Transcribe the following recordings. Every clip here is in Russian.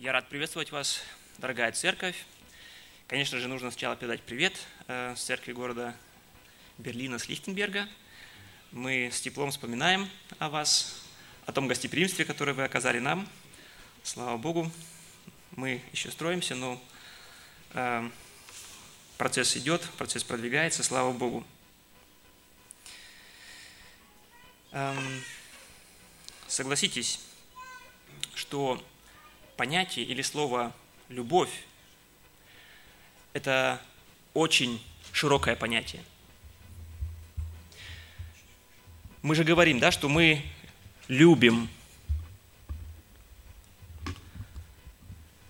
Я рад приветствовать вас, дорогая церковь. Конечно же, нужно сначала передать привет э, с церкви города Берлина, с Лихтенберга. Мы с теплом вспоминаем о вас, о том гостеприимстве, которое вы оказали нам. Слава Богу, мы еще строимся, но э, процесс идет, процесс продвигается, слава Богу. Эм, согласитесь, что понятие или слово «любовь» – это очень широкое понятие. Мы же говорим, да, что мы любим,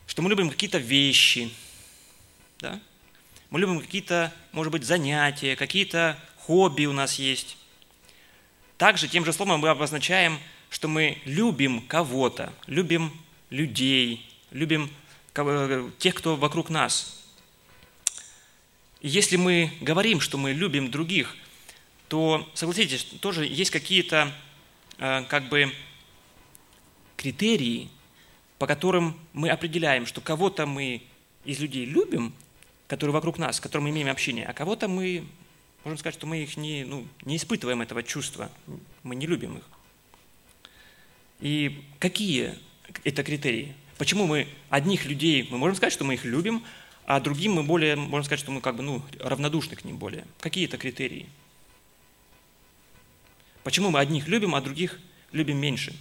что мы любим какие-то вещи, да? мы любим какие-то, может быть, занятия, какие-то хобби у нас есть. Также тем же словом мы обозначаем, что мы любим кого-то, любим людей, любим тех, кто вокруг нас. И если мы говорим, что мы любим других, то, согласитесь, тоже есть какие-то э, как бы критерии, по которым мы определяем, что кого-то мы из людей любим, которые вокруг нас, с которыми мы имеем общение, а кого-то мы, можем сказать, что мы их не, ну, не испытываем этого чувства, мы не любим их. И какие это критерии. Почему мы одних людей, мы можем сказать, что мы их любим, а другим мы более, можем сказать, что мы как бы, ну, равнодушны к ним более. Какие это критерии? Почему мы одних любим, а других любим меньше?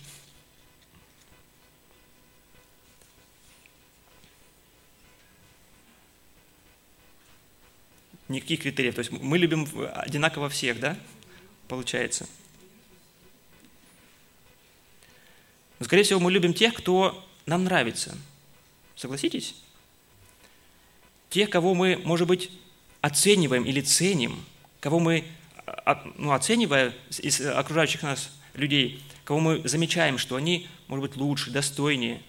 Никаких критериев. То есть мы любим одинаково всех, да? Получается. Но, скорее всего, мы любим тех, кто нам нравится. Согласитесь? Тех, кого мы, может быть, оцениваем или ценим, кого мы, а, ну, оценивая из окружающих нас людей, кого мы замечаем, что они, может быть, лучше, достойнее.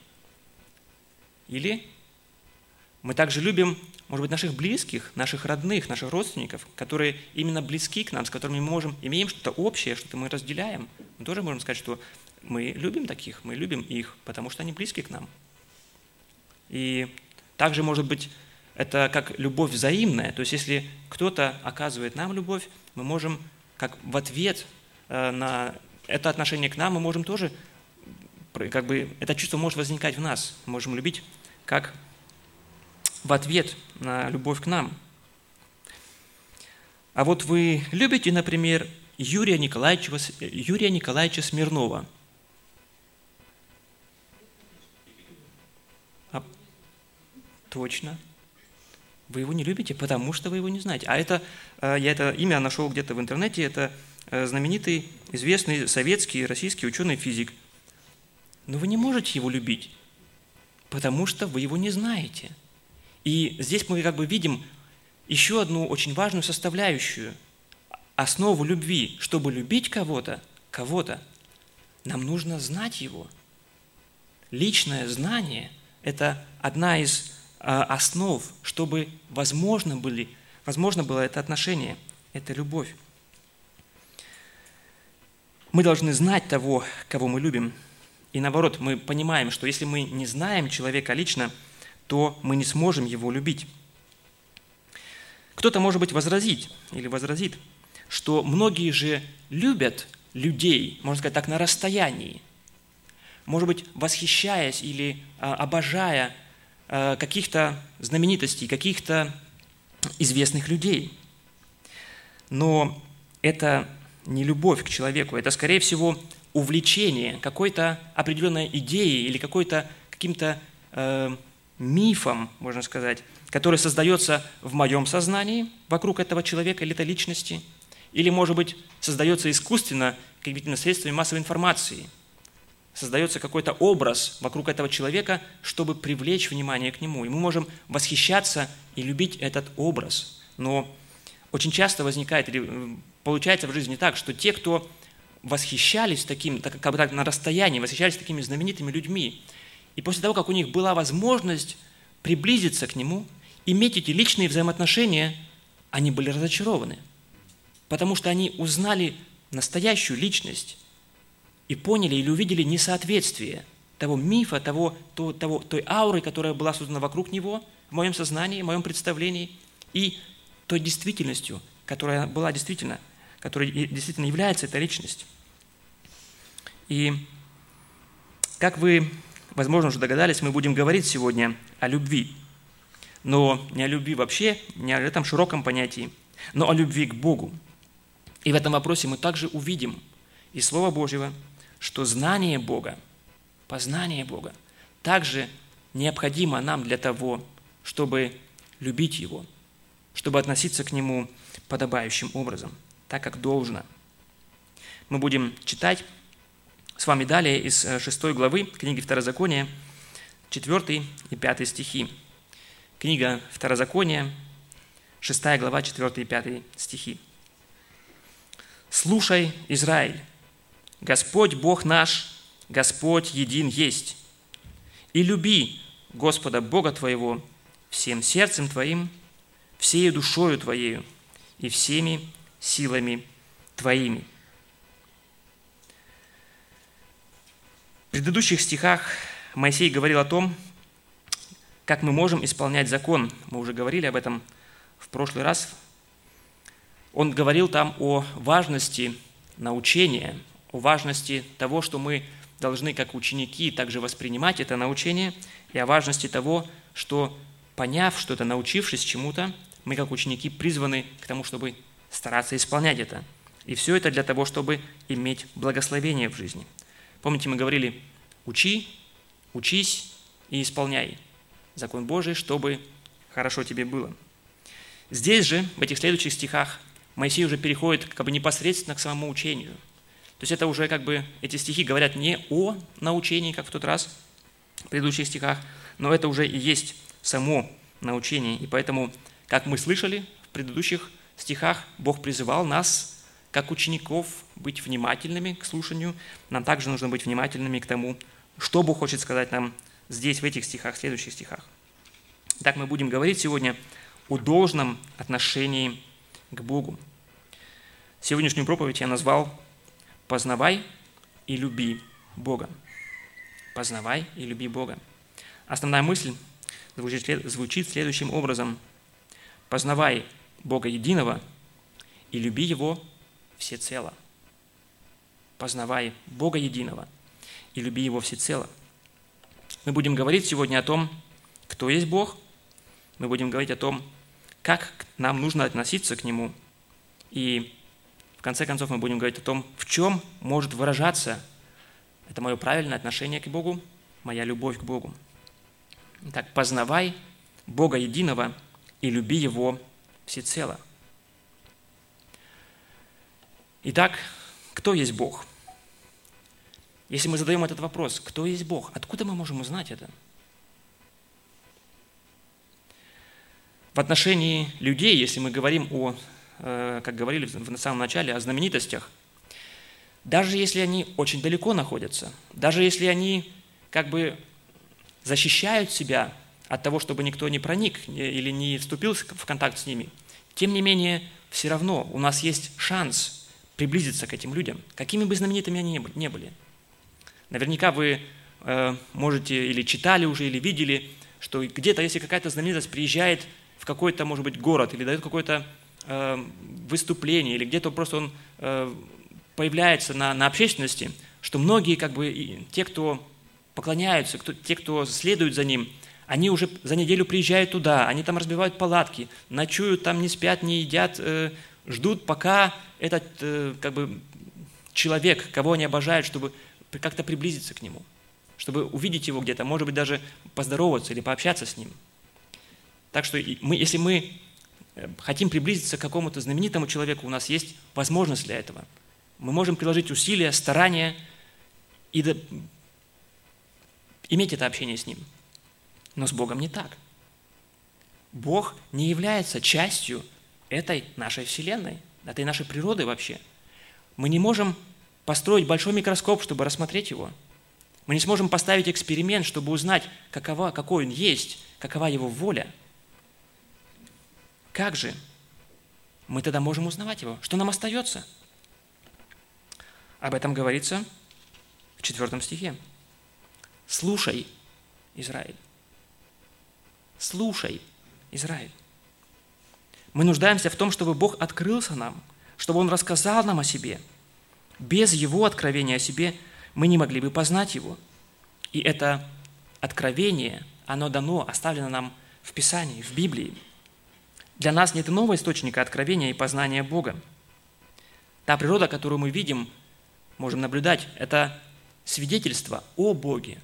Или мы также любим, может быть, наших близких, наших родных, наших родственников, которые именно близки к нам, с которыми мы можем, имеем что-то общее, что-то мы разделяем. Мы тоже можем сказать, что мы любим таких, мы любим их, потому что они близки к нам. И также, может быть, это как любовь взаимная. То есть, если кто-то оказывает нам любовь, мы можем, как в ответ э, на это отношение к нам, мы можем тоже, как бы, это чувство может возникать в нас. Мы можем любить как в ответ на любовь к нам. А вот вы любите, например, Юрия Николаевича, Юрия Николаевича Смирнова – Точно. Вы его не любите, потому что вы его не знаете. А это, э, я это имя нашел где-то в интернете, это э, знаменитый, известный советский, российский ученый-физик. Но вы не можете его любить, потому что вы его не знаете. И здесь мы как бы видим еще одну очень важную составляющую, основу любви. Чтобы любить кого-то, кого-то, нам нужно знать его. Личное знание – это одна из основ, чтобы возможно, были, возможно было это отношение, это любовь. Мы должны знать того, кого мы любим. И наоборот, мы понимаем, что если мы не знаем человека лично, то мы не сможем его любить. Кто-то, может быть, возразить или возразит, что многие же любят людей, можно сказать так, на расстоянии. Может быть, восхищаясь или а, обожая Э, каких-то знаменитостей, каких-то известных людей. Но это не любовь к человеку, это, скорее всего, увлечение какой-то определенной идеей или какой-то каким-то э, мифом, можно сказать, который создается в моем сознании вокруг этого человека или этой личности, или, может быть, создается искусственно какими-то средствами массовой информации – создается какой-то образ вокруг этого человека, чтобы привлечь внимание к нему. И мы можем восхищаться и любить этот образ. Но очень часто возникает, или э, получается в жизни так, что те, кто восхищались таким, так, как бы так на расстоянии, восхищались такими знаменитыми людьми, и после того, как у них была возможность приблизиться к нему, иметь эти личные взаимоотношения, они были разочарованы, потому что они узнали настоящую личность, и поняли или увидели несоответствие того мифа, того, то, того, той ауры, которая была создана вокруг него, в моем сознании, в моем представлении, и той действительностью, которая была действительно, которая действительно является эта личность. И как вы, возможно, уже догадались, мы будем говорить сегодня о любви. Но не о любви вообще, не о этом широком понятии, но о любви к Богу. И в этом вопросе мы также увидим из Слова Божьего, что знание Бога, познание Бога также необходимо нам для того, чтобы любить Его, чтобы относиться к Нему подобающим образом, так как должно. Мы будем читать с вами далее из 6 э, главы книги Второзакония, 4 и 5 стихи. Книга Второзакония, 6 глава, 4 и 5 стихи. «Слушай, Израиль, Господь Бог наш, Господь един есть, и люби Господа Бога твоего всем сердцем твоим, всею душою твоею и всеми силами твоими». В предыдущих стихах Моисей говорил о том, как мы можем исполнять закон. Мы уже говорили об этом в прошлый раз. Он говорил там о важности научения, о важности того, что мы должны как ученики также воспринимать это научение, и о важности того, что поняв что-то, научившись чему-то, мы как ученики призваны к тому, чтобы стараться исполнять это. И все это для того, чтобы иметь благословение в жизни. Помните, мы говорили, учи, учись и исполняй закон Божий, чтобы хорошо тебе было. Здесь же, в этих следующих стихах, Моисей уже переходит как бы непосредственно к самому учению. То есть это уже как бы, эти стихи говорят не о научении, как в тот раз, в предыдущих стихах, но это уже и есть само научение. И поэтому, как мы слышали в предыдущих стихах, Бог призывал нас, как учеников, быть внимательными к слушанию. Нам также нужно быть внимательными к тому, что Бог хочет сказать нам здесь, в этих стихах, в следующих стихах. Так мы будем говорить сегодня о должном отношении к Богу. Сегодняшнюю проповедь я назвал «Познавай и люби Бога». Познавай и люби Бога. Основная мысль звучит, следующим образом. Познавай Бога единого и люби Его всецело. Познавай Бога единого и люби Его всецело – мы будем говорить сегодня о том, кто есть Бог. Мы будем говорить о том, как нам нужно относиться к Нему. И в конце концов мы будем говорить о том, в чем может выражаться это мое правильное отношение к Богу, моя любовь к Богу. Итак, познавай Бога единого и люби Его всецело. Итак, кто есть Бог? Если мы задаем этот вопрос, кто есть Бог, откуда мы можем узнать это? В отношении людей, если мы говорим о, как говорили в самом начале, о знаменитостях, даже если они очень далеко находятся, даже если они как бы защищают себя от того, чтобы никто не проник или не вступил в контакт с ними, тем не менее, все равно у нас есть шанс приблизиться к этим людям, какими бы знаменитыми они ни были – Наверняка вы э, можете или читали уже, или видели, что где-то, если какая-то знаменитость приезжает в какой-то, может быть, город или дает какое-то э, выступление, или где-то просто он э, появляется на, на общественности, что многие, как бы, те, кто поклоняются, кто, те, кто следуют за ним, они уже за неделю приезжают туда, они там разбивают палатки, ночуют там, не спят, не едят, э, ждут, пока этот э, как бы, человек, кого они обожают, чтобы как-то приблизиться к нему, чтобы увидеть его где-то, может быть, даже поздороваться или пообщаться с ним. Так что мы, если мы хотим приблизиться к какому-то знаменитому человеку, у нас есть возможность для этого. Мы можем приложить усилия, старания и до... иметь это общение с Ним. Но с Богом не так. Бог не является частью этой нашей Вселенной, этой нашей природы вообще. Мы не можем построить большой микроскоп, чтобы рассмотреть его. Мы не сможем поставить эксперимент, чтобы узнать, какова, какой он есть, какова его воля. Как же мы тогда можем узнавать его? Что нам остается? Об этом говорится в четвертом стихе. Слушай, Израиль. Слушай, Израиль. Мы нуждаемся в том, чтобы Бог открылся нам, чтобы Он рассказал нам о себе. Без Его откровения о себе мы не могли бы познать Его. И это откровение, оно дано, оставлено нам в Писании, в Библии. Для нас нет иного источника откровения и познания Бога. Та природа, которую мы видим, можем наблюдать, это свидетельство о Боге,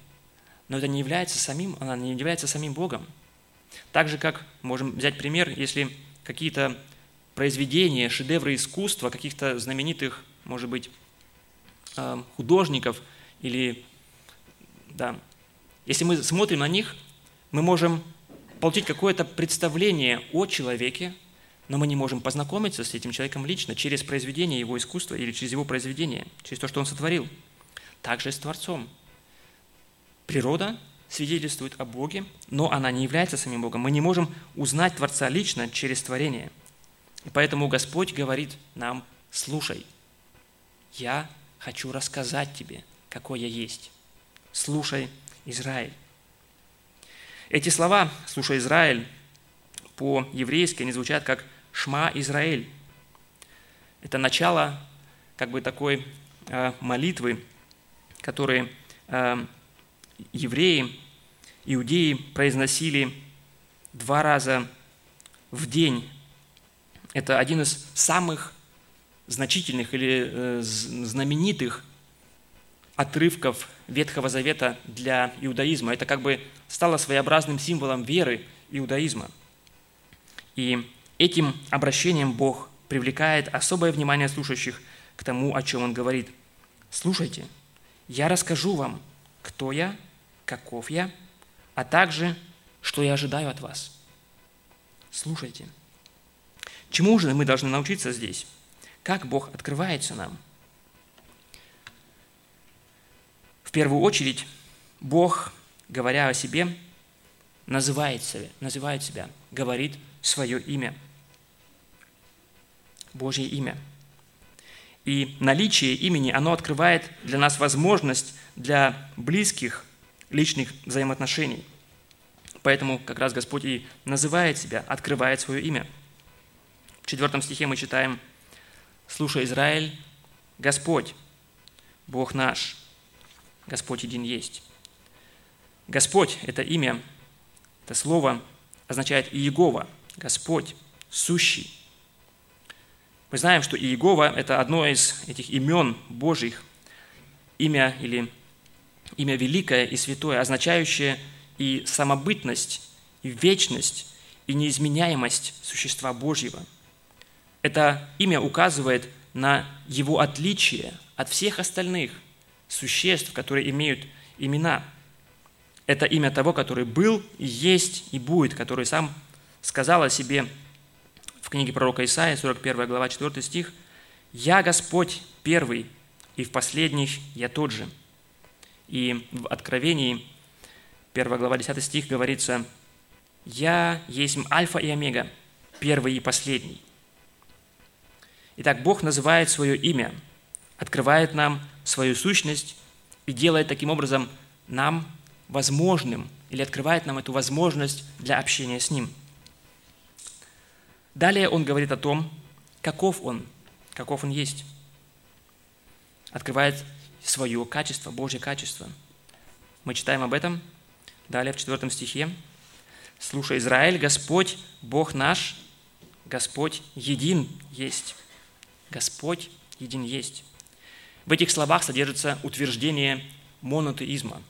но это не является самим, она не является самим Богом. Так же, как можем взять пример, если какие-то произведения, шедевры искусства каких-то знаменитых, может быть, э, художников или, да, если мы смотрим на них, мы можем получить какое-то представление о человеке, но мы не можем познакомиться с этим человеком лично через произведение его искусства или через его произведение, через то, что он сотворил. Также с Творцом. Природа свидетельствует о Боге, но она не является самим Богом. Мы не можем узнать Творца лично через творение. И поэтому Господь говорит нам, слушай, я хочу рассказать тебе, какой я есть. Слушай, Израиль. Эти слова, слушай, Израиль, по-еврейски они звучат как «Шма Израиль». Это начало как бы такой э, молитвы, которые э, евреи, иудеи произносили два раза в день. Это один из самых значительных или э, знаменитых отрывков Ветхого Завета для иудаизма. Это как бы стало своеобразным символом веры иудаизма. И этим обращением Бог привлекает особое внимание слушающих к тому, о чем Он говорит. Слушайте, я расскажу вам, кто я, каков я, а также, что я ожидаю от вас. Слушайте. Чему же мы должны научиться здесь? Как Бог открывается нам? В первую очередь, Бог, говоря о себе, называет себя, называет себя говорит свое имя. Божье имя. И наличие имени, оно открывает для нас возможность для близких личных взаимоотношений. Поэтому как раз Господь и называет себя, открывает свое имя. В четвертом стихе мы читаем «Слушай, Израиль, Господь, Бог наш, Господь един есть. Господь – это имя, это слово означает Иегова, Господь, сущий. Мы знаем, что Иегова – это одно из этих имен Божьих, имя или имя великое и святое, означающее и самобытность, и вечность, и неизменяемость существа Божьего. Это имя указывает на его отличие от всех остальных – существ, которые имеют имена. Это имя того, который был, есть, и будет, который сам сказал о себе в книге пророка Исаия, 41 глава, 4 стих, «Я Господь первый, и в последних я тот же». И в Откровении, 1 глава, 10 стих говорится, «Я есть Альфа и Омега, первый и последний». Итак, Бог называет свое имя, открывает нам свою сущность и делает таким образом нам возможным или открывает нам эту возможность для общения с Ним. Далее он говорит о том, каков Он, каков Он есть. Открывает свое качество, Божье качество. Мы читаем об этом далее в четвертом стихе. «Слушай, Израиль, Господь, Бог наш, Господь един есть». Господь един есть. В этих словах содержится утверждение монотеизма,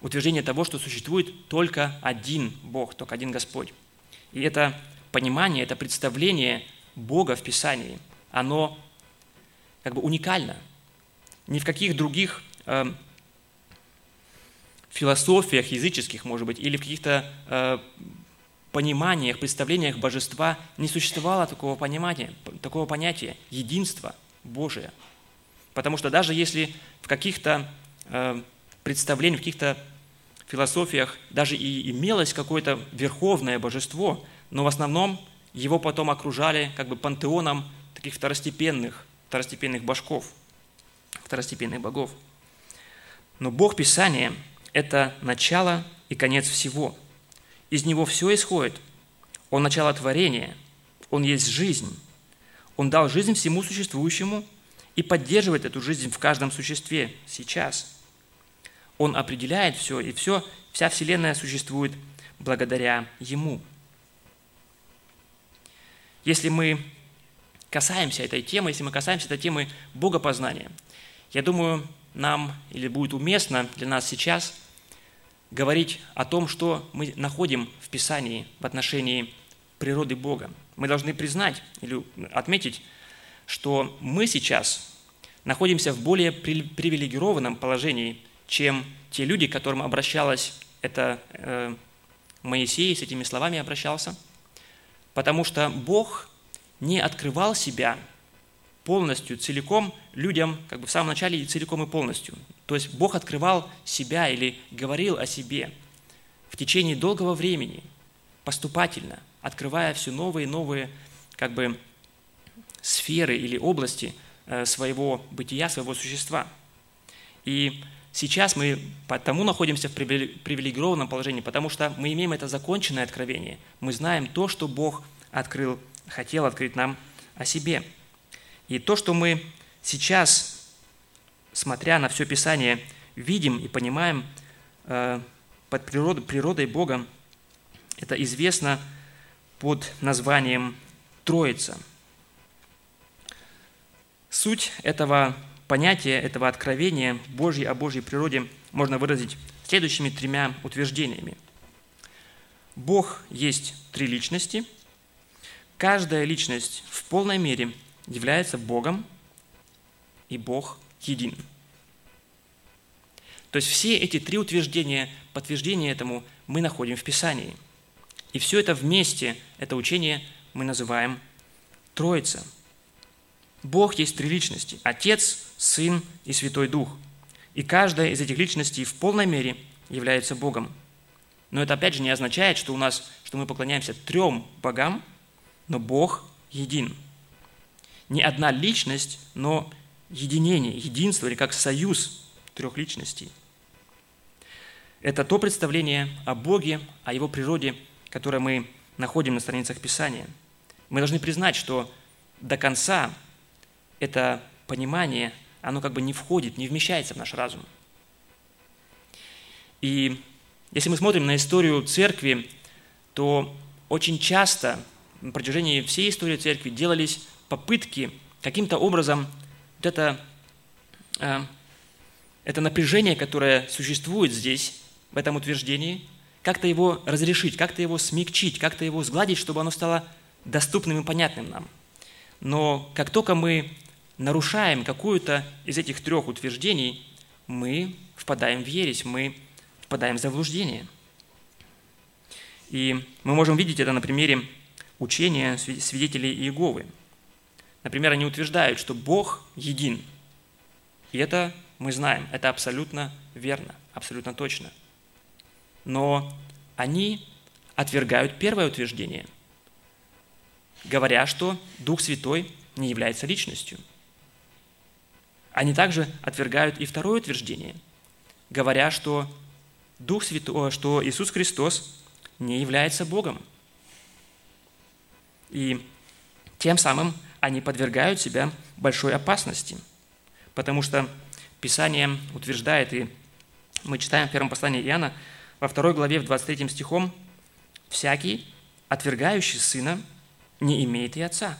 утверждение того, что существует только один Бог, только один Господь. И это понимание, это представление Бога в Писании, оно как бы уникально. Ни в каких других э, философиях языческих, может быть, или в каких-то э, пониманиях, представлениях божества не существовало такого понимания, такого понятия единства Божия – Потому что даже если в каких-то э, представлениях, в каких-то философиях даже и имелось какое-то верховное божество, но в основном его потом окружали как бы пантеоном таких второстепенных, второстепенных башков, второстепенных богов. Но Бог Писания это начало и конец всего. Из Него все исходит. Он начало творения. Он есть жизнь. Он дал жизнь всему существующему и поддерживает эту жизнь в каждом существе сейчас. Он определяет все, и все, вся Вселенная существует благодаря Ему. Если мы касаемся этой темы, если мы касаемся этой темы богопознания, я думаю, нам или будет уместно для нас сейчас говорить о том, что мы находим в Писании в отношении природы Бога. Мы должны признать или отметить, что мы сейчас находимся в более привилегированном положении, чем те люди, к которым обращалась это э, Моисей, с этими словами обращался, потому что Бог не открывал себя полностью, целиком людям, как бы в самом начале и целиком и полностью. То есть Бог открывал себя или говорил о себе в течение долгого времени, поступательно, открывая все новые и новые как бы, сферы или области э, своего бытия, своего существа. И сейчас мы потому находимся в привилегированном положении, потому что мы имеем это законченное откровение. Мы знаем то, что Бог открыл, хотел открыть нам о себе. И то, что мы сейчас, смотря на все Писание, видим и понимаем э, под природой, природой Бога, это известно под названием Троица – Суть этого понятия, этого откровения Божьей о Божьей природе можно выразить следующими тремя утверждениями. Бог есть три личности. Каждая личность в полной мере является Богом, и Бог един. То есть все эти три утверждения, подтверждения этому мы находим в Писании. И все это вместе, это учение мы называем Троица – Бог есть три личности – Отец, Сын и Святой Дух. И каждая из этих личностей в полной мере является Богом. Но это опять же не означает, что у нас, что мы поклоняемся трем богам, но Бог един. Не одна личность, но единение, единство или как союз трех личностей. Это то представление о Боге, о Его природе, которое мы находим на страницах Писания. Мы должны признать, что до конца это понимание, оно как бы не входит, не вмещается в наш разум. И если мы смотрим на историю церкви, то очень часто на протяжении всей истории церкви делались попытки каким-то образом вот это, э, это напряжение, которое существует здесь, в этом утверждении, как-то его разрешить, как-то его смягчить, как-то его сгладить, чтобы оно стало доступным и понятным нам. Но как только мы нарушаем какую-то из этих трех утверждений, мы впадаем в ересь, мы впадаем в заблуждение. И мы можем видеть это на примере учения свидетелей Иеговы. Например, они утверждают, что Бог един. И это мы знаем, это абсолютно верно, абсолютно точно. Но они отвергают первое утверждение, говоря, что Дух Святой не является личностью – они также отвергают и второе утверждение, говоря, что Дух Святой, что Иисус Христос не является Богом. И тем самым они подвергают себя большой опасности, потому что Писание утверждает, и мы читаем в первом послании Иоанна, во второй главе, в 23 стихом, «Всякий, отвергающий Сына, не имеет и Отца,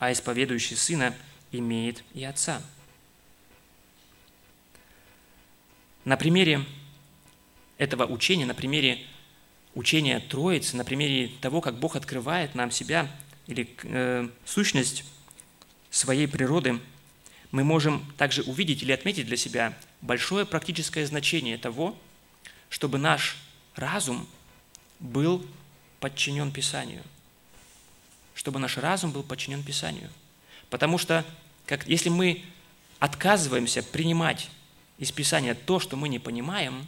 а исповедующий Сына имеет и Отца». На примере этого учения, на примере учения Троицы, на примере того, как Бог открывает нам себя или э, сущность своей природы, мы можем также увидеть или отметить для себя большое практическое значение того, чтобы наш разум был подчинен Писанию. Чтобы наш разум был подчинен Писанию. Потому что как, если мы отказываемся принимать из Писания то, что мы не понимаем,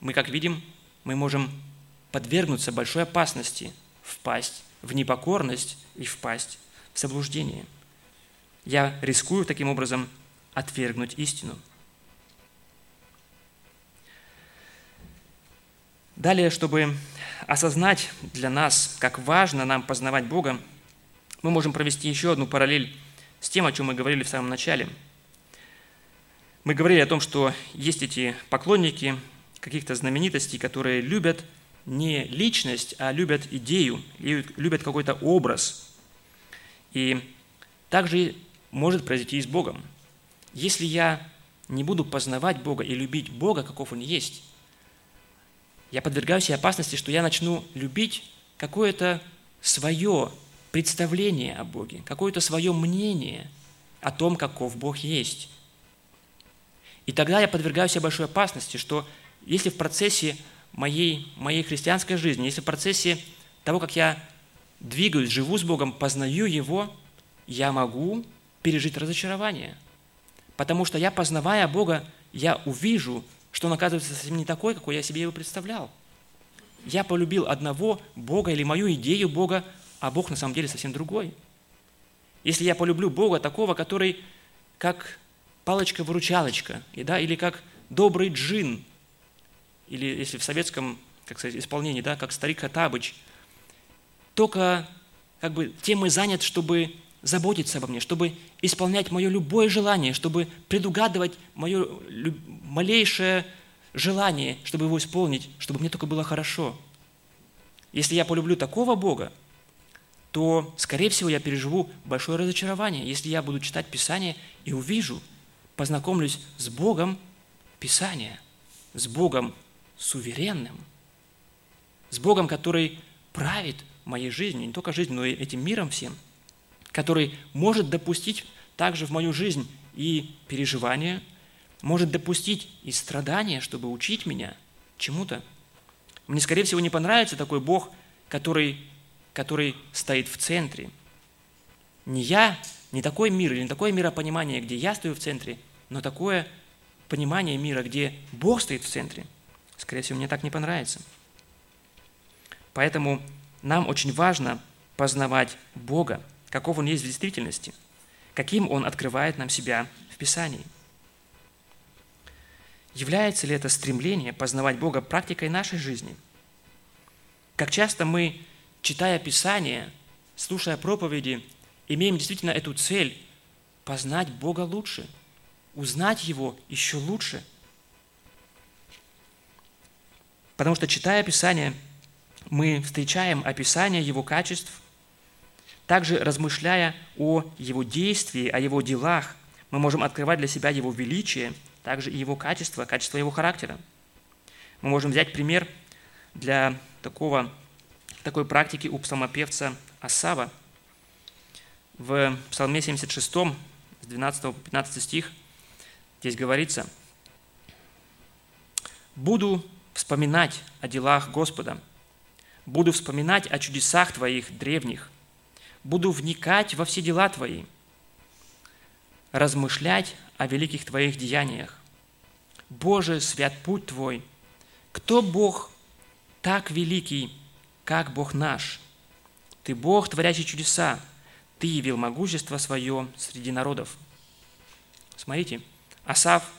мы, как видим, мы можем подвергнуться большой опасности впасть в непокорность и впасть в заблуждение. Я рискую таким образом отвергнуть истину. Далее, чтобы осознать для нас, как важно нам познавать Бога, мы можем провести еще одну параллель с тем, о чем мы говорили в самом начале. Мы говорили о том, что есть эти поклонники каких-то знаменитостей, которые любят не личность, а любят идею, любят какой-то образ. И также может произойти и с Богом. Если я не буду познавать Бога и любить Бога, каков Он есть, я подвергаю себе опасности, что я начну любить какое-то свое представление о Боге, какое-то свое мнение о том, каков Бог есть. И тогда я подвергаю себе большой опасности, что если в процессе моей, моей христианской жизни, если в процессе того, как я двигаюсь, живу с Богом, познаю Его, я могу пережить разочарование. Потому что я, познавая Бога, я увижу, что Он оказывается совсем не такой, какой я себе его представлял. Я полюбил одного Бога или мою идею Бога, а Бог на самом деле совсем другой. Если я полюблю Бога такого, который как палочка-выручалочка, да, или как добрый джин, или если в советском как сказать, исполнении, да, как старик Хатабыч, только как бы тем и занят, чтобы заботиться обо мне, чтобы исполнять мое любое желание, чтобы предугадывать мое малейшее желание, чтобы его исполнить, чтобы мне только было хорошо. Если я полюблю такого Бога, то, скорее всего, я переживу большое разочарование, если я буду читать Писание и увижу, познакомлюсь с Богом Писания, с Богом суверенным, с Богом, который правит моей жизнью, не только жизнью, но и этим миром всем, который может допустить также в мою жизнь и переживания, может допустить и страдания, чтобы учить меня чему-то. Мне, скорее всего, не понравится такой Бог, который который стоит в центре. Не я, не такой мир или не такое миропонимание, где я стою в центре, но такое понимание мира, где Бог стоит в центре. Скорее всего, мне так не понравится. Поэтому нам очень важно познавать Бога, каков Он есть в действительности, каким Он открывает нам себя в Писании. Является ли это стремление познавать Бога практикой нашей жизни? Как часто мы читая Писание, слушая проповеди, имеем действительно эту цель – познать Бога лучше, узнать Его еще лучше. Потому что, читая Писание, мы встречаем описание Его качеств, также размышляя о Его действии, о Его делах, мы можем открывать для себя Его величие, также и Его качество, качество Его характера. Мы можем взять пример для такого такой практики у псалмопевца Асава. В Псалме 76, с 12 по 15 стих, здесь говорится, «Буду вспоминать о делах Господа, буду вспоминать о чудесах Твоих древних, буду вникать во все дела Твои, размышлять о великих Твоих деяниях. Боже, свят путь Твой! Кто Бог так великий, как Бог наш. Ты Бог, творящий чудеса. Ты явил могущество свое среди народов. Смотрите, Асав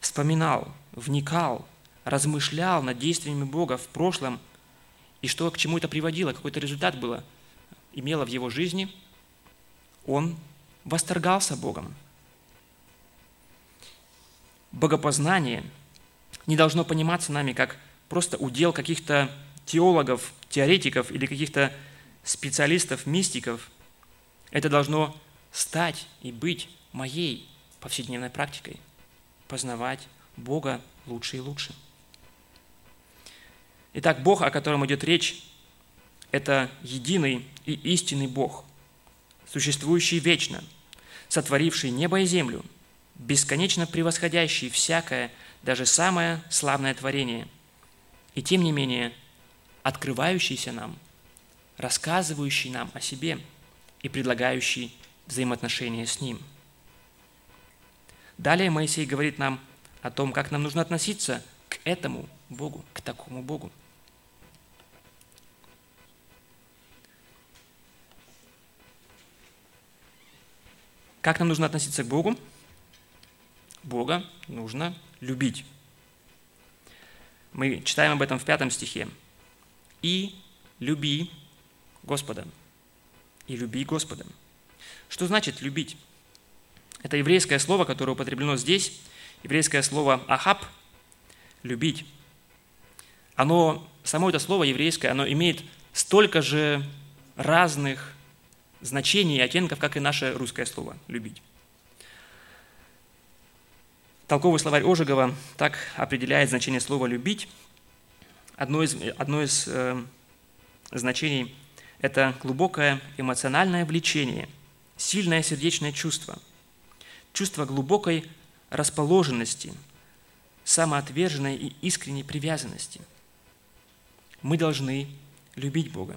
вспоминал, вникал, размышлял над действиями Бога в прошлом, и что к чему это приводило, какой-то результат было, имело в его жизни, он восторгался Богом. Богопознание не должно пониматься нами как просто удел каких-то теологов, теоретиков или каких-то специалистов, мистиков. Это должно стать и быть моей повседневной практикой. Познавать Бога лучше и лучше. Итак, Бог, о котором идет речь, это единый и истинный Бог, существующий вечно, сотворивший небо и землю, бесконечно превосходящий всякое, даже самое славное творение. И тем не менее – открывающийся нам, рассказывающий нам о себе и предлагающий взаимоотношения с Ним. Далее Моисей говорит нам о том, как нам нужно относиться к этому Богу, к такому Богу. Как нам нужно относиться к Богу? Бога нужно любить. Мы читаем об этом в пятом стихе. «И люби Господа». «И люби Господа». Что значит «любить»? Это еврейское слово, которое употреблено здесь, еврейское слово «ахаб» – «любить». Оно, само это слово еврейское, оно имеет столько же разных значений и оттенков, как и наше русское слово «любить». Толковый словарь Ожегова так определяет значение слова «любить». Одно из, одно из э, значений – это глубокое эмоциональное влечение, сильное сердечное чувство, чувство глубокой расположенности, самоотверженной и искренней привязанности. Мы должны любить Бога.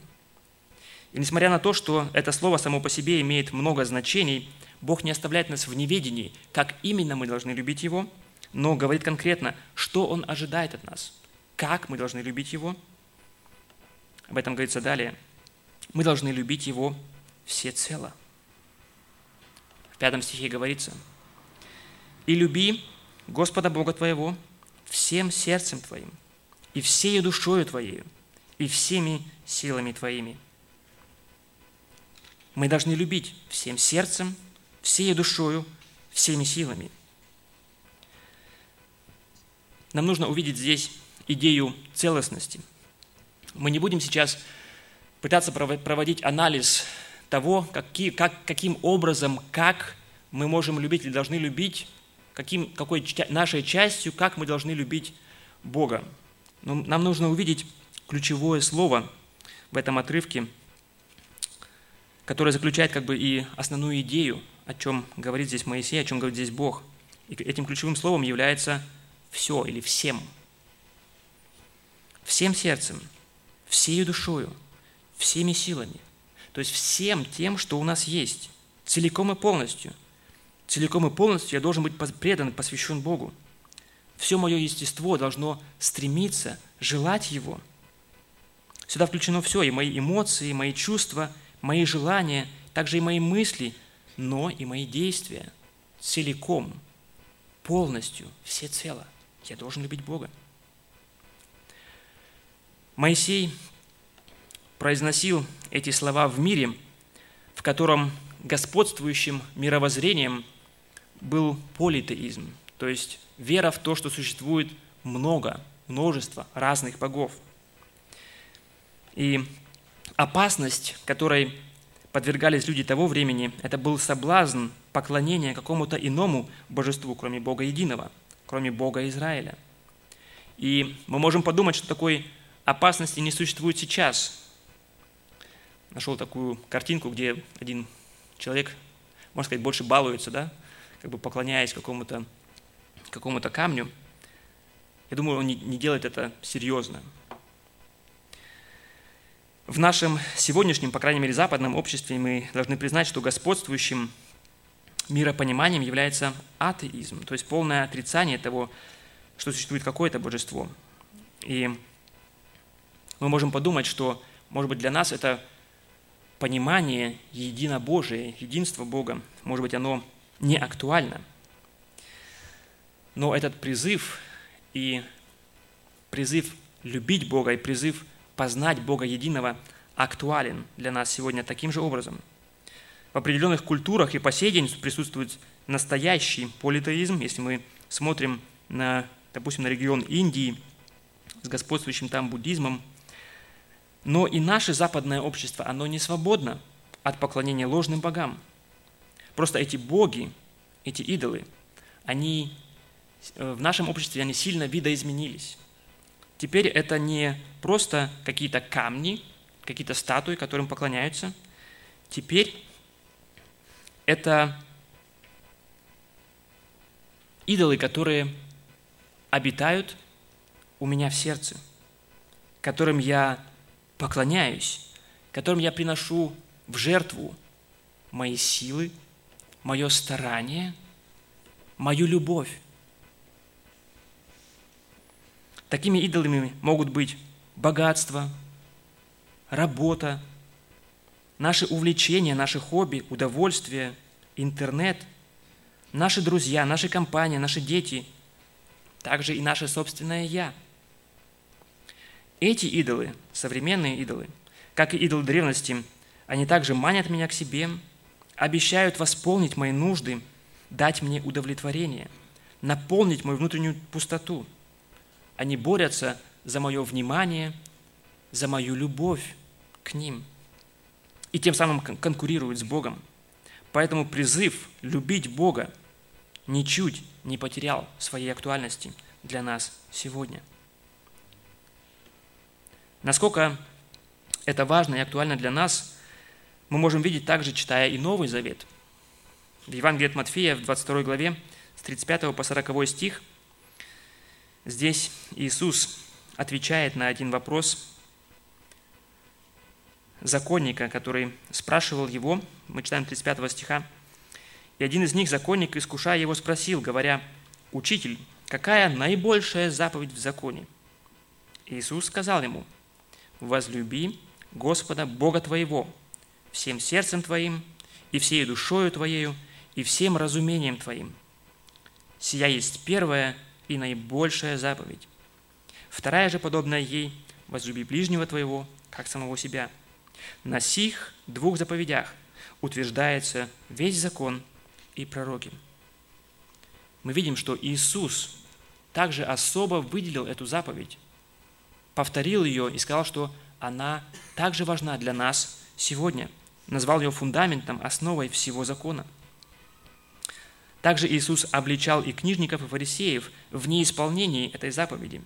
И несмотря на то, что это слово само по себе имеет много значений – Бог не оставляет нас в неведении, как именно мы должны любить Его, но говорит конкретно, что Он ожидает от нас, как мы должны любить Его. Об этом говорится далее. Мы должны любить Его всецело. В пятом стихе говорится, «И люби Господа Бога твоего всем сердцем твоим, и всей душою твоею, и всеми силами твоими». Мы должны любить всем сердцем, всей душою, всеми силами. Нам нужно увидеть здесь идею целостности. Мы не будем сейчас пытаться проводить анализ того, какие, как, каким образом, как мы можем любить или должны любить, каким, какой нашей частью, как мы должны любить Бога. Но нам нужно увидеть ключевое слово в этом отрывке, которое заключает как бы и основную идею о чем говорит здесь Моисей, о чем говорит здесь Бог. И этим ключевым словом является все или всем. Всем сердцем, всей душою, всеми силами. То есть всем тем, что у нас есть, целиком и полностью. Целиком и полностью я должен быть предан посвящен Богу. Все мое естество должно стремиться, желать Его. Сюда включено все, и мои эмоции, и мои чувства, мои желания, также и мои мысли – но и мои действия целиком, полностью, всецело. Я должен любить Бога. Моисей произносил эти слова в мире, в котором господствующим мировоззрением был политеизм, то есть вера в то, что существует много, множество разных богов. И опасность, которой подвергались люди того времени, это был соблазн поклонения какому-то иному божеству, кроме Бога единого, кроме Бога Израиля. И мы можем подумать, что такой опасности не существует сейчас. Нашел такую картинку, где один человек, можно сказать, больше балуется, да, как бы поклоняясь какому-то какому камню. Я думаю, он не, не делает это серьезно. В нашем сегодняшнем, по крайней мере, западном обществе мы должны признать, что господствующим миропониманием является атеизм, то есть полное отрицание того, что существует какое-то божество. И мы можем подумать, что, может быть, для нас это понимание единобожия, единства Бога, может быть, оно не актуально. Но этот призыв и призыв любить Бога и призыв познать Бога единого актуален для нас сегодня таким же образом. В определенных культурах и по сей день присутствует настоящий политеизм, если мы смотрим на, допустим, на регион Индии с господствующим там буддизмом. Но и наше западное общество, оно не свободно от поклонения ложным богам. Просто эти боги, эти идолы, они э, в нашем обществе они сильно видоизменились. Теперь это не просто какие-то камни, какие-то статуи, которым поклоняются. Теперь это идолы, которые обитают у меня в сердце, которым я поклоняюсь, которым я приношу в жертву мои силы, мое старание, мою любовь. Такими идолами могут быть богатство, работа, наши увлечения, наши хобби, удовольствие, интернет, наши друзья, наши компании, наши дети, также и наше собственное «я». Эти идолы, современные идолы, как и идолы древности, они также манят меня к себе, обещают восполнить мои нужды, дать мне удовлетворение, наполнить мою внутреннюю пустоту. Они борются за мое внимание, за мою любовь к ним и тем самым конкурируют с Богом. Поэтому призыв любить Бога ничуть не потерял своей актуальности для нас сегодня. Насколько это важно и актуально для нас, мы можем видеть также, читая и Новый Завет. В Евангелии от Матфея в 22 главе с 35 по 40 стих здесь Иисус отвечает на один вопрос законника, который спрашивал его, мы читаем 35 стиха, и один из них, законник, искушая его, спросил, говоря, «Учитель, какая наибольшая заповедь в законе?» Иисус сказал ему, «Возлюби Господа Бога твоего всем сердцем твоим и всей душою твоею и всем разумением твоим. Сия есть первая и наибольшая заповедь. Вторая же, подобная ей, возлюби ближнего твоего, как самого себя. На сих двух заповедях утверждается весь закон и пророки. Мы видим, что Иисус также особо выделил эту заповедь, повторил ее и сказал, что она также важна для нас сегодня. Назвал ее фундаментом, основой всего закона. Также Иисус обличал и книжников, и фарисеев в неисполнении этой заповеди.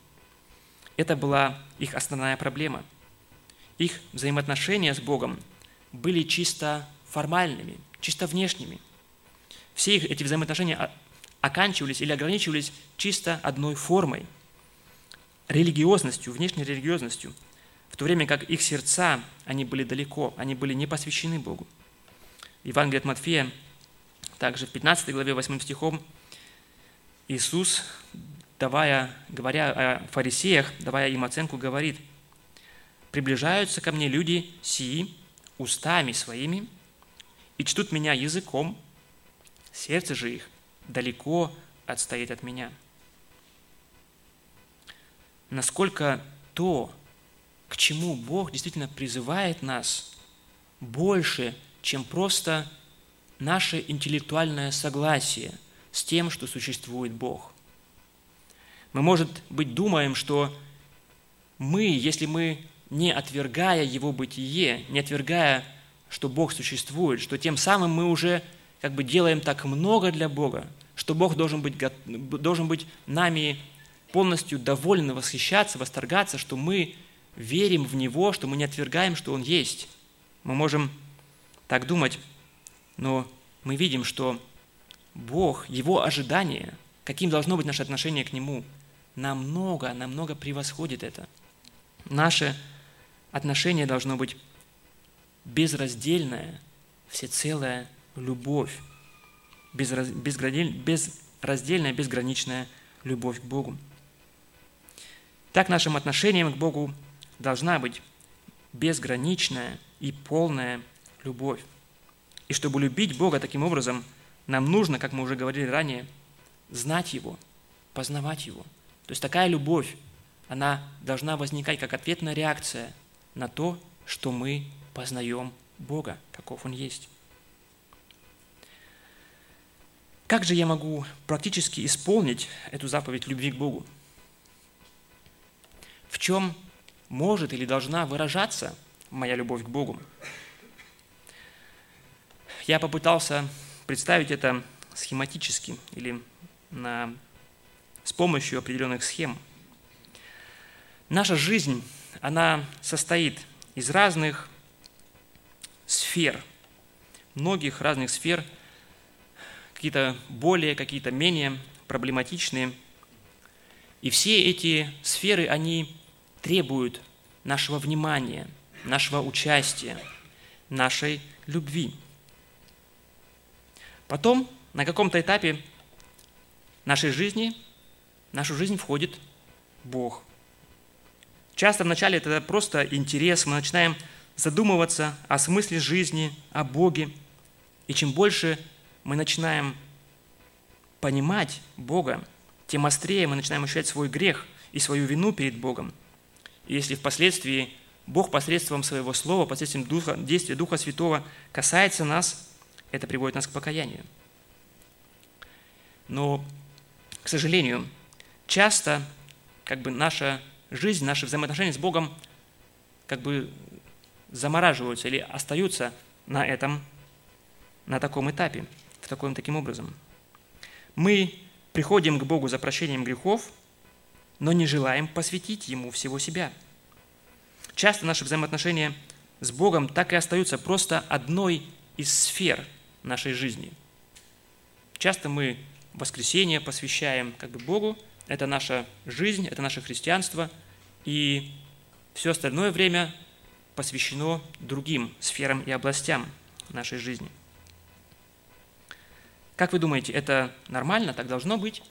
Это была их основная проблема. Их взаимоотношения с Богом были чисто формальными, чисто внешними – все их, эти взаимоотношения оканчивались или ограничивались чисто одной формой – религиозностью, внешней религиозностью, в то время как их сердца, они были далеко, они были не посвящены Богу. Евангелие от Матфея, также в 15 главе 8 стихом, Иисус, давая, говоря о фарисеях, давая им оценку, говорит, «Приближаются ко мне люди сии устами своими и чтут меня языком, сердце же их далеко отстоит от меня. Насколько то, к чему Бог действительно призывает нас, больше, чем просто наше интеллектуальное согласие с тем, что существует Бог. Мы, может быть, думаем, что мы, если мы, не отвергая Его бытие, не отвергая, что Бог существует, что тем самым мы уже как бы делаем так много для Бога, что Бог должен быть, должен быть нами полностью доволен восхищаться, восторгаться, что мы верим в Него, что мы не отвергаем, что Он есть. Мы можем так думать, но мы видим, что Бог, Его ожидание, каким должно быть наше отношение к Нему, намного, намного превосходит это. Наше отношение должно быть безраздельное, всецелое любовь, безраздельная, безграничная любовь к Богу. Так нашим отношением к Богу должна быть безграничная и полная любовь. И чтобы любить Бога таким образом, нам нужно, как мы уже говорили ранее, знать Его, познавать Его. То есть такая любовь, она должна возникать как ответная реакция на то, что мы познаем Бога, каков Он есть. Как же я могу практически исполнить эту заповедь любви к Богу? В чем может или должна выражаться моя любовь к Богу? Я попытался представить это схематически или на, с помощью определенных схем. Наша жизнь, она состоит из разных сфер, многих разных сфер – какие-то более, какие-то менее проблематичные. И все эти сферы, они требуют нашего внимания, нашего участия, нашей любви. Потом, на каком-то этапе нашей жизни, в нашу жизнь входит Бог. Часто вначале это просто интерес, мы начинаем задумываться о смысле жизни, о Боге. И чем больше мы начинаем понимать Бога, тем острее мы начинаем ощущать свой грех и свою вину перед Богом. Если впоследствии Бог посредством Своего Слова, посредством Духа, действия Духа Святого касается нас, это приводит нас к покаянию. Но, к сожалению, часто как бы наша жизнь, наши взаимоотношения с Богом как бы замораживаются или остаются на этом, на таком этапе, в таком, таким образом. Мы приходим к Богу за прощением грехов, но не желаем посвятить Ему всего себя. Часто наши взаимоотношения с Богом так и остаются просто одной из сфер нашей жизни. Часто мы воскресенье посвящаем как бы Богу, это наша жизнь, это наше христианство, и все остальное время посвящено другим сферам и областям нашей жизни. Как вы думаете, это нормально, так должно быть?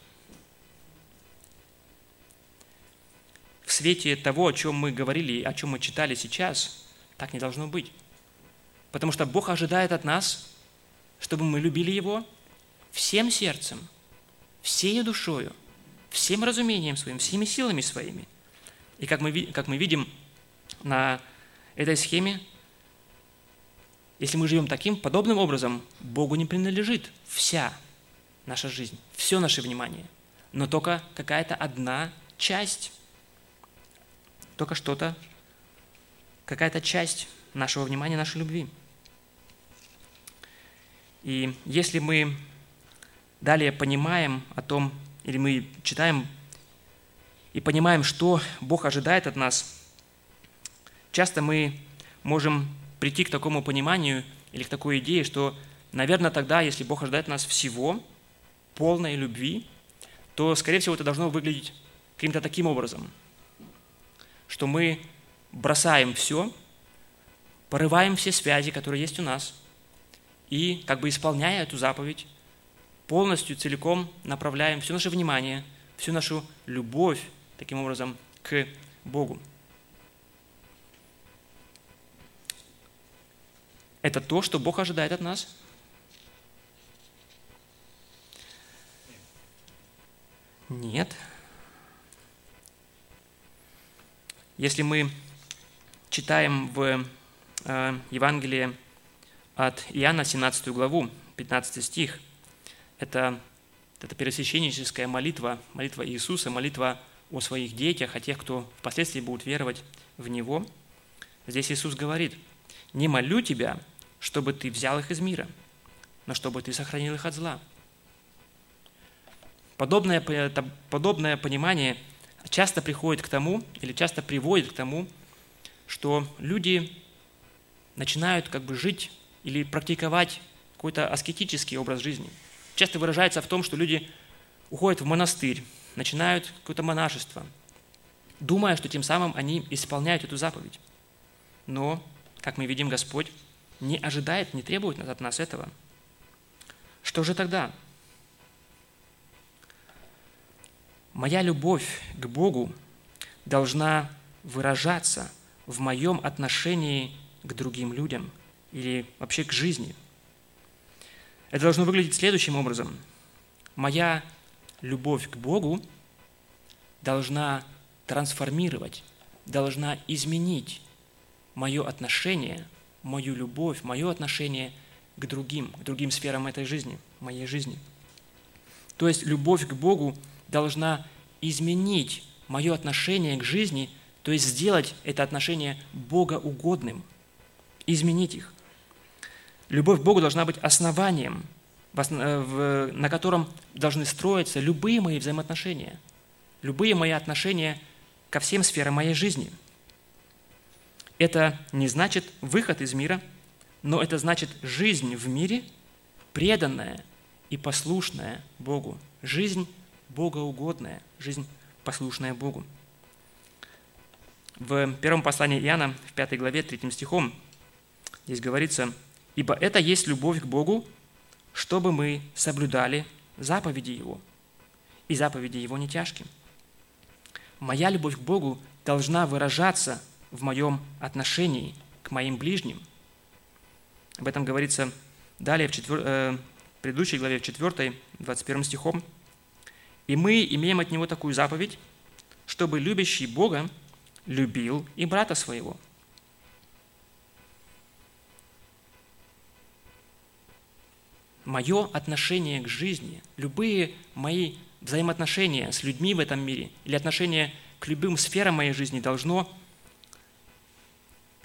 В свете того, о чем мы говорили, о чем мы читали сейчас, так не должно быть. Потому что Бог ожидает от нас, чтобы мы любили Его всем сердцем, всей душою, всем разумением своим, всеми силами своими. И как мы, как мы видим на этой схеме, если мы живем таким подобным образом, Богу не принадлежит вся наша жизнь, все наше внимание, но только какая-то одна часть, только что-то, какая-то часть нашего внимания, нашей любви. И если мы далее понимаем о том, или мы читаем и понимаем, что Бог ожидает от нас, часто мы можем прийти к такому пониманию или к такой идее, что, наверное, тогда, если Бог ожидает от нас всего, полной любви, то, скорее всего, это должно выглядеть каким-то таким образом, что мы бросаем все, порываем все связи, которые есть у нас, и, как бы исполняя эту заповедь, полностью, целиком направляем все наше внимание, всю нашу любовь, таким образом, к Богу. Это то, что Бог ожидает от нас. Нет. Если мы читаем в э, Евангелии от Иоанна 17 главу, 15 стих – это, это первосвященническая молитва, молитва Иисуса, молитва о своих детях, о тех, кто впоследствии будут веровать в Него. Здесь Иисус говорит, «Не молю тебя, чтобы ты взял их из мира, но чтобы ты сохранил их от зла». Подобное, подобное понимание часто приходит к тому, или часто приводит к тому, что люди начинают как бы жить или практиковать какой-то аскетический образ жизни – часто выражается в том, что люди уходят в монастырь, начинают какое-то монашество, думая, что тем самым они исполняют эту заповедь. Но, как мы видим, Господь не ожидает, не требует от нас этого. Что же тогда? Моя любовь к Богу должна выражаться в моем отношении к другим людям или вообще к жизни – это должно выглядеть следующим образом. Моя любовь к Богу должна трансформировать, должна изменить мое отношение, мою любовь, мое отношение к другим, к другим сферам этой жизни, моей жизни. То есть любовь к Богу должна изменить мое отношение к жизни, то есть сделать это отношение богоугодным, изменить их. Любовь к Богу должна быть основанием, э, на котором должны строиться любые мои взаимоотношения, любые мои отношения ко всем сферам моей жизни. Это не значит выход из мира, но это значит жизнь в мире, преданная и послушная Богу. Жизнь богоугодная, жизнь послушная Богу. В первом послании Иоанна, в пятой главе, третьим стихом, здесь говорится – Ибо это есть любовь к Богу, чтобы мы соблюдали заповеди Его. И заповеди Его не тяжкие. Моя любовь к Богу должна выражаться в моем отношении к моим ближним. Об этом говорится далее в четвер... э, предыдущей главе, в 4, 21 стихом. «И мы имеем от Него такую заповедь, чтобы любящий Бога любил и брата своего. Мое отношение к жизни, любые мои взаимоотношения с людьми в этом мире или отношения к любым сферам моей жизни должно,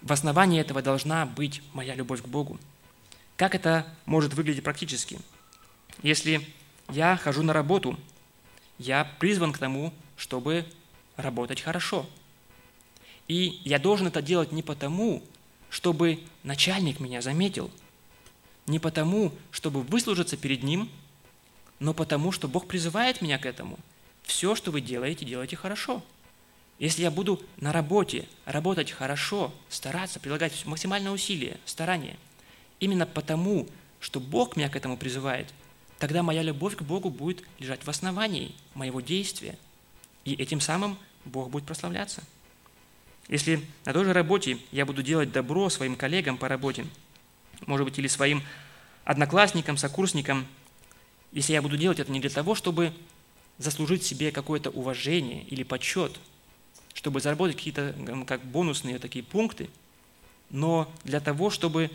в основании этого должна быть моя любовь к Богу. Как это может выглядеть практически? Если я хожу на работу, я призван к тому, чтобы работать хорошо. И я должен это делать не потому, чтобы начальник меня заметил, не потому, чтобы выслужиться перед ним, но потому, что Бог призывает меня к этому. Все, что вы делаете, делайте хорошо. Если я буду на работе работать хорошо, стараться, прилагать максимальное усилие, старание, именно потому, что Бог меня к этому призывает, тогда моя любовь к Богу будет лежать в основании моего действия. И этим самым Бог будет прославляться. Если на той же работе я буду делать добро своим коллегам по работе, может быть, или своим одноклассникам, сокурсникам, если я буду делать это не для того, чтобы заслужить себе какое-то уважение или почет, чтобы заработать какие-то как бонусные такие пункты, но для того, чтобы,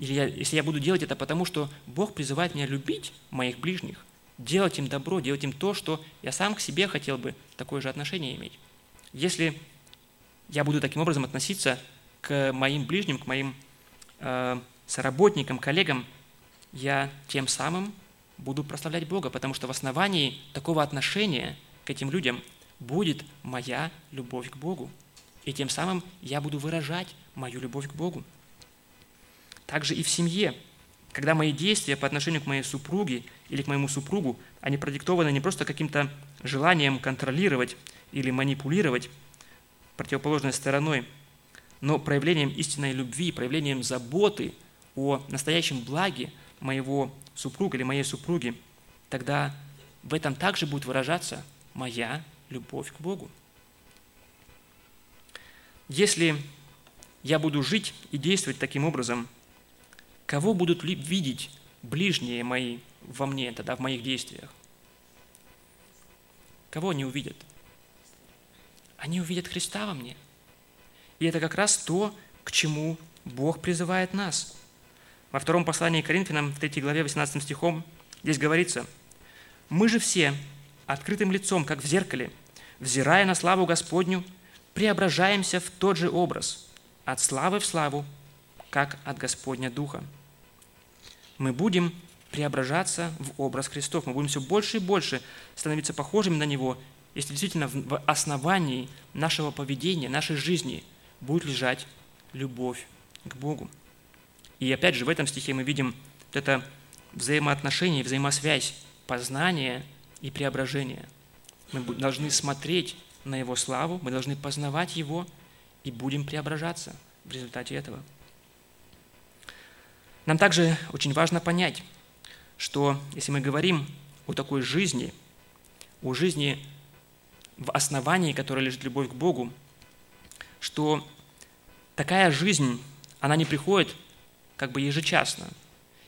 или я, если я буду делать это потому, что Бог призывает меня любить моих ближних, делать им добро, делать им то, что я сам к себе хотел бы такое же отношение иметь. Если я буду таким образом относиться к моим ближним, к моим э, соработникам, коллегам, я тем самым буду прославлять Бога, потому что в основании такого отношения к этим людям будет моя любовь к Богу. И тем самым я буду выражать мою любовь к Богу. Также и в семье, когда мои действия по отношению к моей супруге или к моему супругу, они продиктованы не просто каким-то желанием контролировать или манипулировать, противоположной стороной, но проявлением истинной любви, проявлением заботы о настоящем благе моего супруга или моей супруги, тогда в этом также будет выражаться моя любовь к Богу. Если я буду жить и действовать таким образом, кого будут видеть ближние мои во мне, тогда в моих действиях? Кого они увидят? они увидят Христа во мне. И это как раз то, к чему Бог призывает нас. Во втором послании к Коринфянам, в 3 главе, 18 стихом, здесь говорится, «Мы же все открытым лицом, как в зеркале, взирая на славу Господню, преображаемся в тот же образ, от славы в славу, как от Господня Духа». Мы будем преображаться в образ Христов. Мы будем все больше и больше становиться похожими на Него если действительно в основании нашего поведения, нашей жизни будет лежать любовь к Богу. И опять же, в этом стихе мы видим вот это взаимоотношение, взаимосвязь познания и преображения. Мы должны смотреть на Его славу, мы должны познавать Его и будем преображаться в результате этого. Нам также очень важно понять, что если мы говорим о такой жизни, о жизни в основании, которое лежит любовь к Богу, что такая жизнь, она не приходит как бы ежечасно,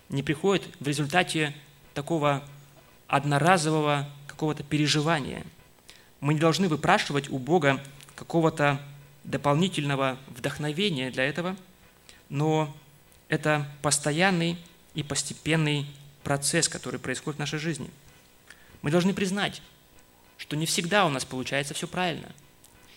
не приходит в результате такого одноразового какого-то переживания. Мы не должны выпрашивать у Бога какого-то дополнительного вдохновения для этого, но это постоянный и постепенный процесс, который происходит в нашей жизни. Мы должны признать, что не всегда у нас получается все правильно.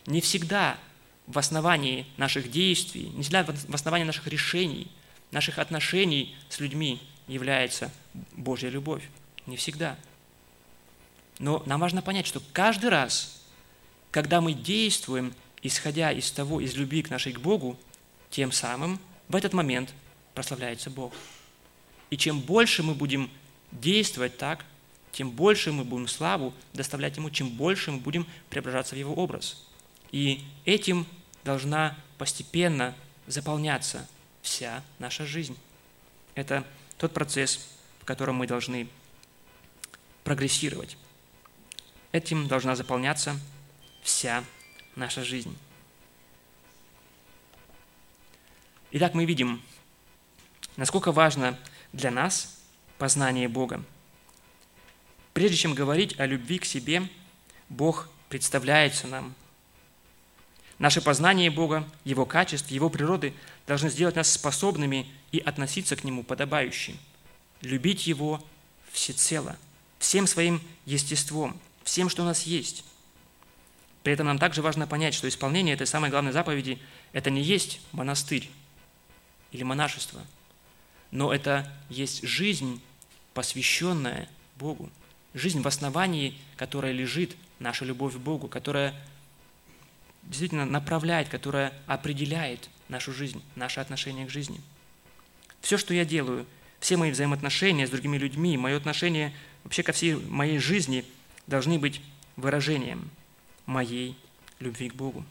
Не всегда в основании наших действий, не всегда в основании наших решений, наших отношений с людьми является Божья любовь. Не всегда. Но нам важно понять, что каждый раз, когда мы действуем, исходя из того, из любви к нашей к Богу, тем самым в этот момент прославляется Бог. И чем больше мы будем действовать так, тем больше мы будем славу доставлять Ему, чем больше мы будем преображаться в Его образ. И этим должна постепенно заполняться вся наша жизнь. Это тот процесс, в котором мы должны прогрессировать. Этим должна заполняться вся наша жизнь. Итак, мы видим, насколько важно для нас познание Бога – Прежде чем говорить о любви к себе, Бог представляется нам. Наше познание Бога, Его качеств, Его природы должны сделать нас способными и относиться к Нему подобающе. Любить Его всецело, всем своим естеством, всем, что у нас есть. При этом нам также важно понять, что исполнение этой самой главной заповеди – это не есть монастырь или монашество, но это есть жизнь, посвященная Богу, жизнь в основании, которая лежит наша любовь к Богу, которая действительно направляет, которая определяет нашу жизнь, наше отношение к жизни. Все, что я делаю, все мои взаимоотношения с другими людьми, мое отношение вообще ко всей моей жизни должны быть выражением моей любви к Богу.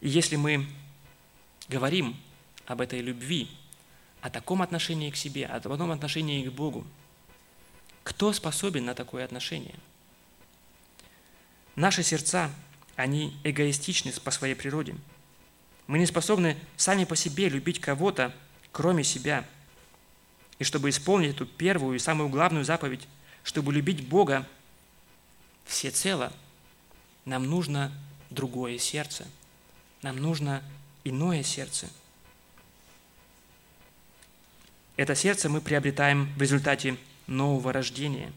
И если мы говорим об этой любви, о таком отношении к себе, о таком отношении к Богу, кто способен на такое отношение – Наши сердца, они эгоистичны по своей природе. Мы не способны сами по себе любить кого-то, кроме себя. И чтобы исполнить эту первую и самую главную заповедь, чтобы любить Бога всецело, нам нужно другое сердце. Нам нужно иное сердце. Это сердце мы приобретаем в результате нового рождения.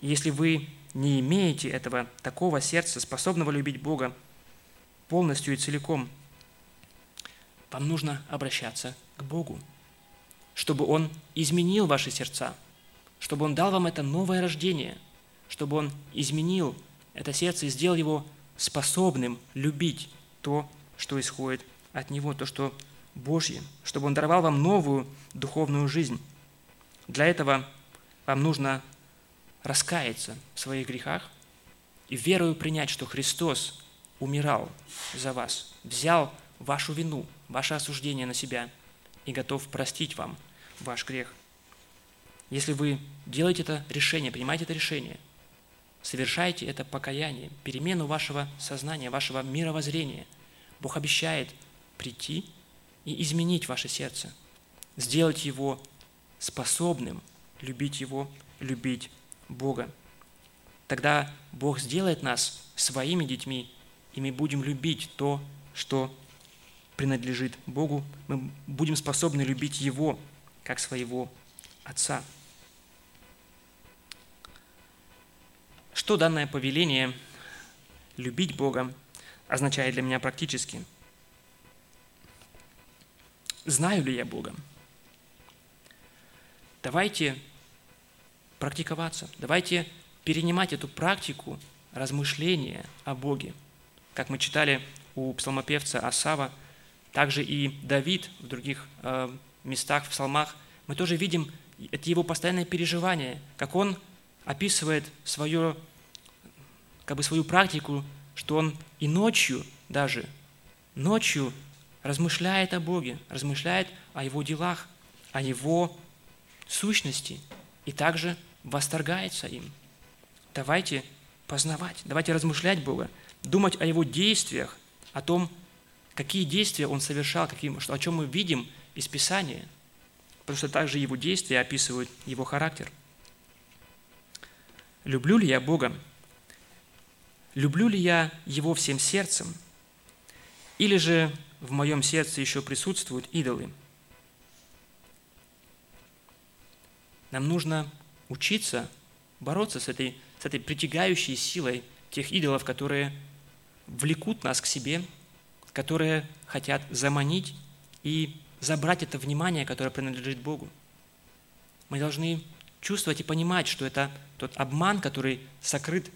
И если вы не имеете этого такого сердца, способного любить Бога полностью и целиком, вам нужно обращаться к Богу, чтобы Он изменил ваши сердца, чтобы Он дал вам это новое рождение, чтобы Он изменил это сердце и сделал его способным любить то, что исходит от Него, то, что Божье, чтобы Он даровал вам новую духовную жизнь. Для этого вам нужно раскаяться в своих грехах и верою принять, что Христос умирал за вас, взял вашу вину, ваше осуждение на себя и готов простить вам ваш грех. Если вы делаете это решение, принимаете это решение, совершаете это покаяние, перемену вашего сознания, вашего мировоззрения, Бог обещает прийти и изменить ваше сердце, сделать его способным любить Его, любить Бога. Тогда Бог сделает нас своими детьми, и мы будем любить то, что принадлежит Богу. Мы будем способны любить Его, как своего Отца. Что данное повеление любить Бога означает для меня практически? Знаю ли я Бога? Давайте практиковаться. Давайте перенимать эту практику размышления о Боге. Как мы читали у псалмопевца Асава, также и Давид в других э, местах, в псалмах, мы тоже видим это его постоянное переживание, как он описывает свое, как бы свою практику, что он и ночью даже, ночью размышляет о Боге, размышляет о Его делах, о Его сущности, и также восторгается им. Давайте познавать, давайте размышлять Бога, думать о Его действиях, о том, какие действия Он совершал, каким, о чем мы видим из Писания, потому что также Его действия описывают Его характер. Люблю ли я Бога? Люблю ли я Его всем сердцем? Или же в моем сердце еще присутствуют идолы? Нам нужно учиться бороться с этой, с этой притягающей силой тех идолов, которые влекут нас к себе, которые хотят заманить и забрать это внимание, которое принадлежит Богу. Мы должны чувствовать и понимать, что это тот обман, который сокрыт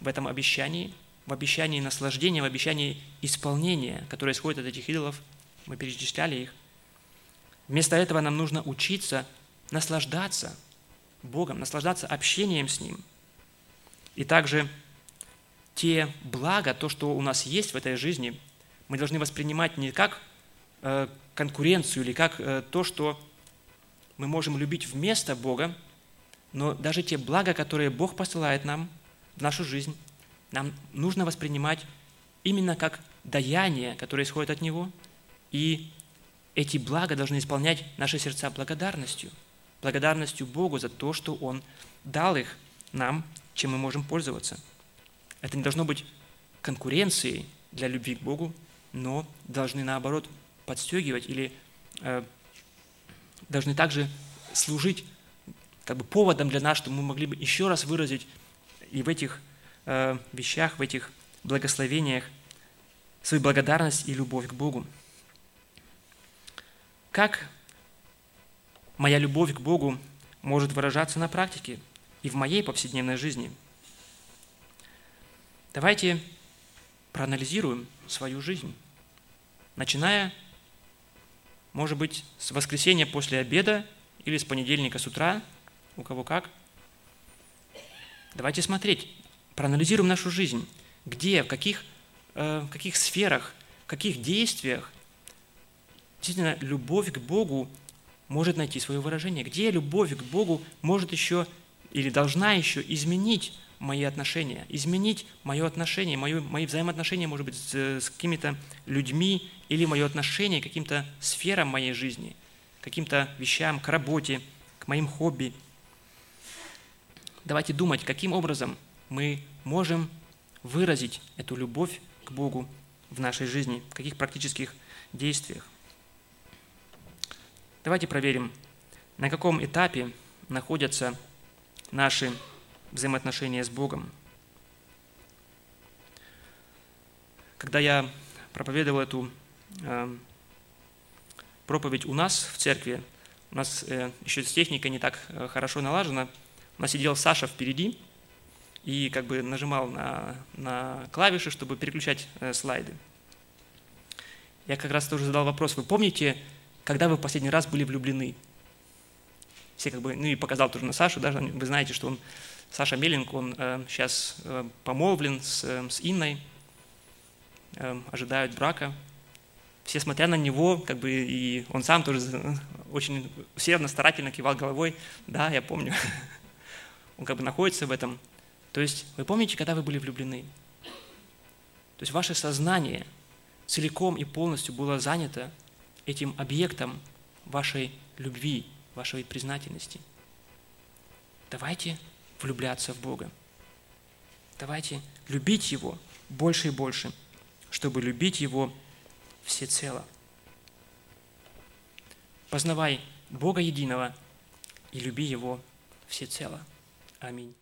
в этом обещании, в обещании наслаждения, в обещании исполнения, которое исходит от этих идолов. Мы перечисляли их. Вместо этого нам нужно учиться наслаждаться Богом, наслаждаться общением с Ним. И также те блага, то, что у нас есть в этой жизни, мы должны воспринимать не как э, конкуренцию или как э, то, что мы можем любить вместо Бога, но даже те блага, которые Бог посылает нам в нашу жизнь, нам нужно воспринимать именно как даяние, которое исходит от Него, и эти блага должны исполнять наши сердца благодарностью – благодарностью Богу за то, что Он дал их нам, чем мы можем пользоваться. Это не должно быть конкуренцией для любви к Богу, но должны наоборот подстегивать или э, должны также служить как бы поводом для нас, чтобы мы могли бы еще раз выразить и в этих вещах, в этих благословениях свою благодарность и любовь к Богу. Как моя любовь к Богу может выражаться на практике и в моей повседневной жизни? Давайте проанализируем свою жизнь, начиная, может быть, с воскресенья после обеда или с понедельника с утра, у кого как. Давайте смотреть, проанализируем нашу жизнь, где, в каких, э, в каких сферах, в каких действиях действительно любовь к Богу может найти свое выражение, где любовь к Богу может еще или должна еще изменить мои отношения, изменить мое отношение, мое, мои взаимоотношения, может быть, с, с какими-то людьми или мое отношение к каким-то сферам моей жизни, каким-то вещам, к работе, к моим хобби. Давайте думать, каким образом мы можем выразить эту любовь к Богу в нашей жизни, в каких практических действиях. Давайте проверим, на каком этапе находятся наши взаимоотношения с Богом. Когда я проповедовал эту э, проповедь у нас в церкви, у нас э, еще с техникой не так э, хорошо налажена, у нас сидел Саша впереди и как бы нажимал на, на клавиши, чтобы переключать э, слайды. Я как раз тоже задал вопрос, вы помните, когда вы в последний раз были влюблены? Все как бы, ну и показал тоже на Сашу, даже вы знаете, что он Саша Меленко, он э, сейчас э, помолвлен с, э, с Инной, э, ожидают брака. Все смотря на него, как бы и он сам тоже э, очень усердно, старательно кивал головой. Да, я помню. Он как бы находится в этом. То есть вы помните, когда вы были влюблены? То есть ваше сознание целиком и полностью было занято этим объектом вашей любви, вашей признательности. Давайте влюбляться в Бога. Давайте любить Его больше и больше, чтобы любить Его всецело. Познавай Бога единого и люби Его всецело. Аминь.